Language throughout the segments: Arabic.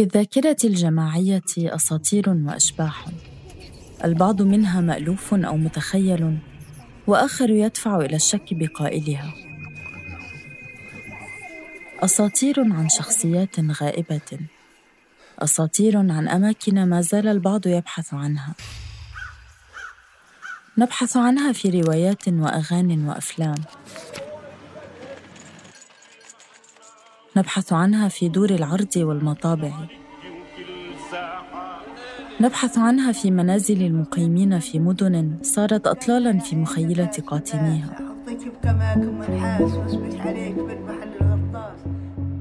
في الذاكرة الجماعية أساطير وأشباح. البعض منها مألوف أو متخيل وآخر يدفع إلى الشك بقائلها. أساطير عن شخصيات غائبة. أساطير عن أماكن ما زال البعض يبحث عنها. نبحث عنها في روايات وأغاني وأفلام. نبحث عنها في دور العرض والمطابع. نبحث عنها في منازل المقيمين في مدن صارت أطلالا في مخيلة قاطنيها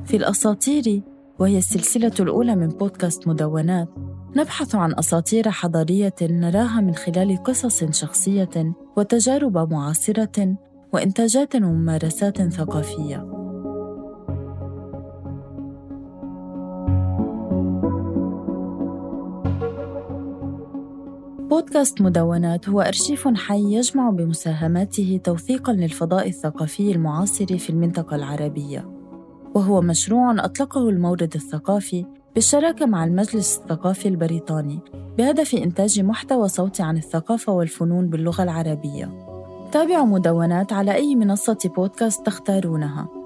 في الأساطير وهي السلسلة الأولى من بودكاست مدونات نبحث عن أساطير حضارية نراها من خلال قصص شخصية وتجارب معاصرة وإنتاجات وممارسات ثقافية. بودكاست مدونات هو أرشيف حي يجمع بمساهماته توثيقا للفضاء الثقافي المعاصر في المنطقة العربية. وهو مشروع أطلقه المورد الثقافي بالشراكة مع المجلس الثقافي البريطاني بهدف إنتاج محتوى صوتي عن الثقافة والفنون باللغة العربية. تابعوا مدونات على أي منصة بودكاست تختارونها.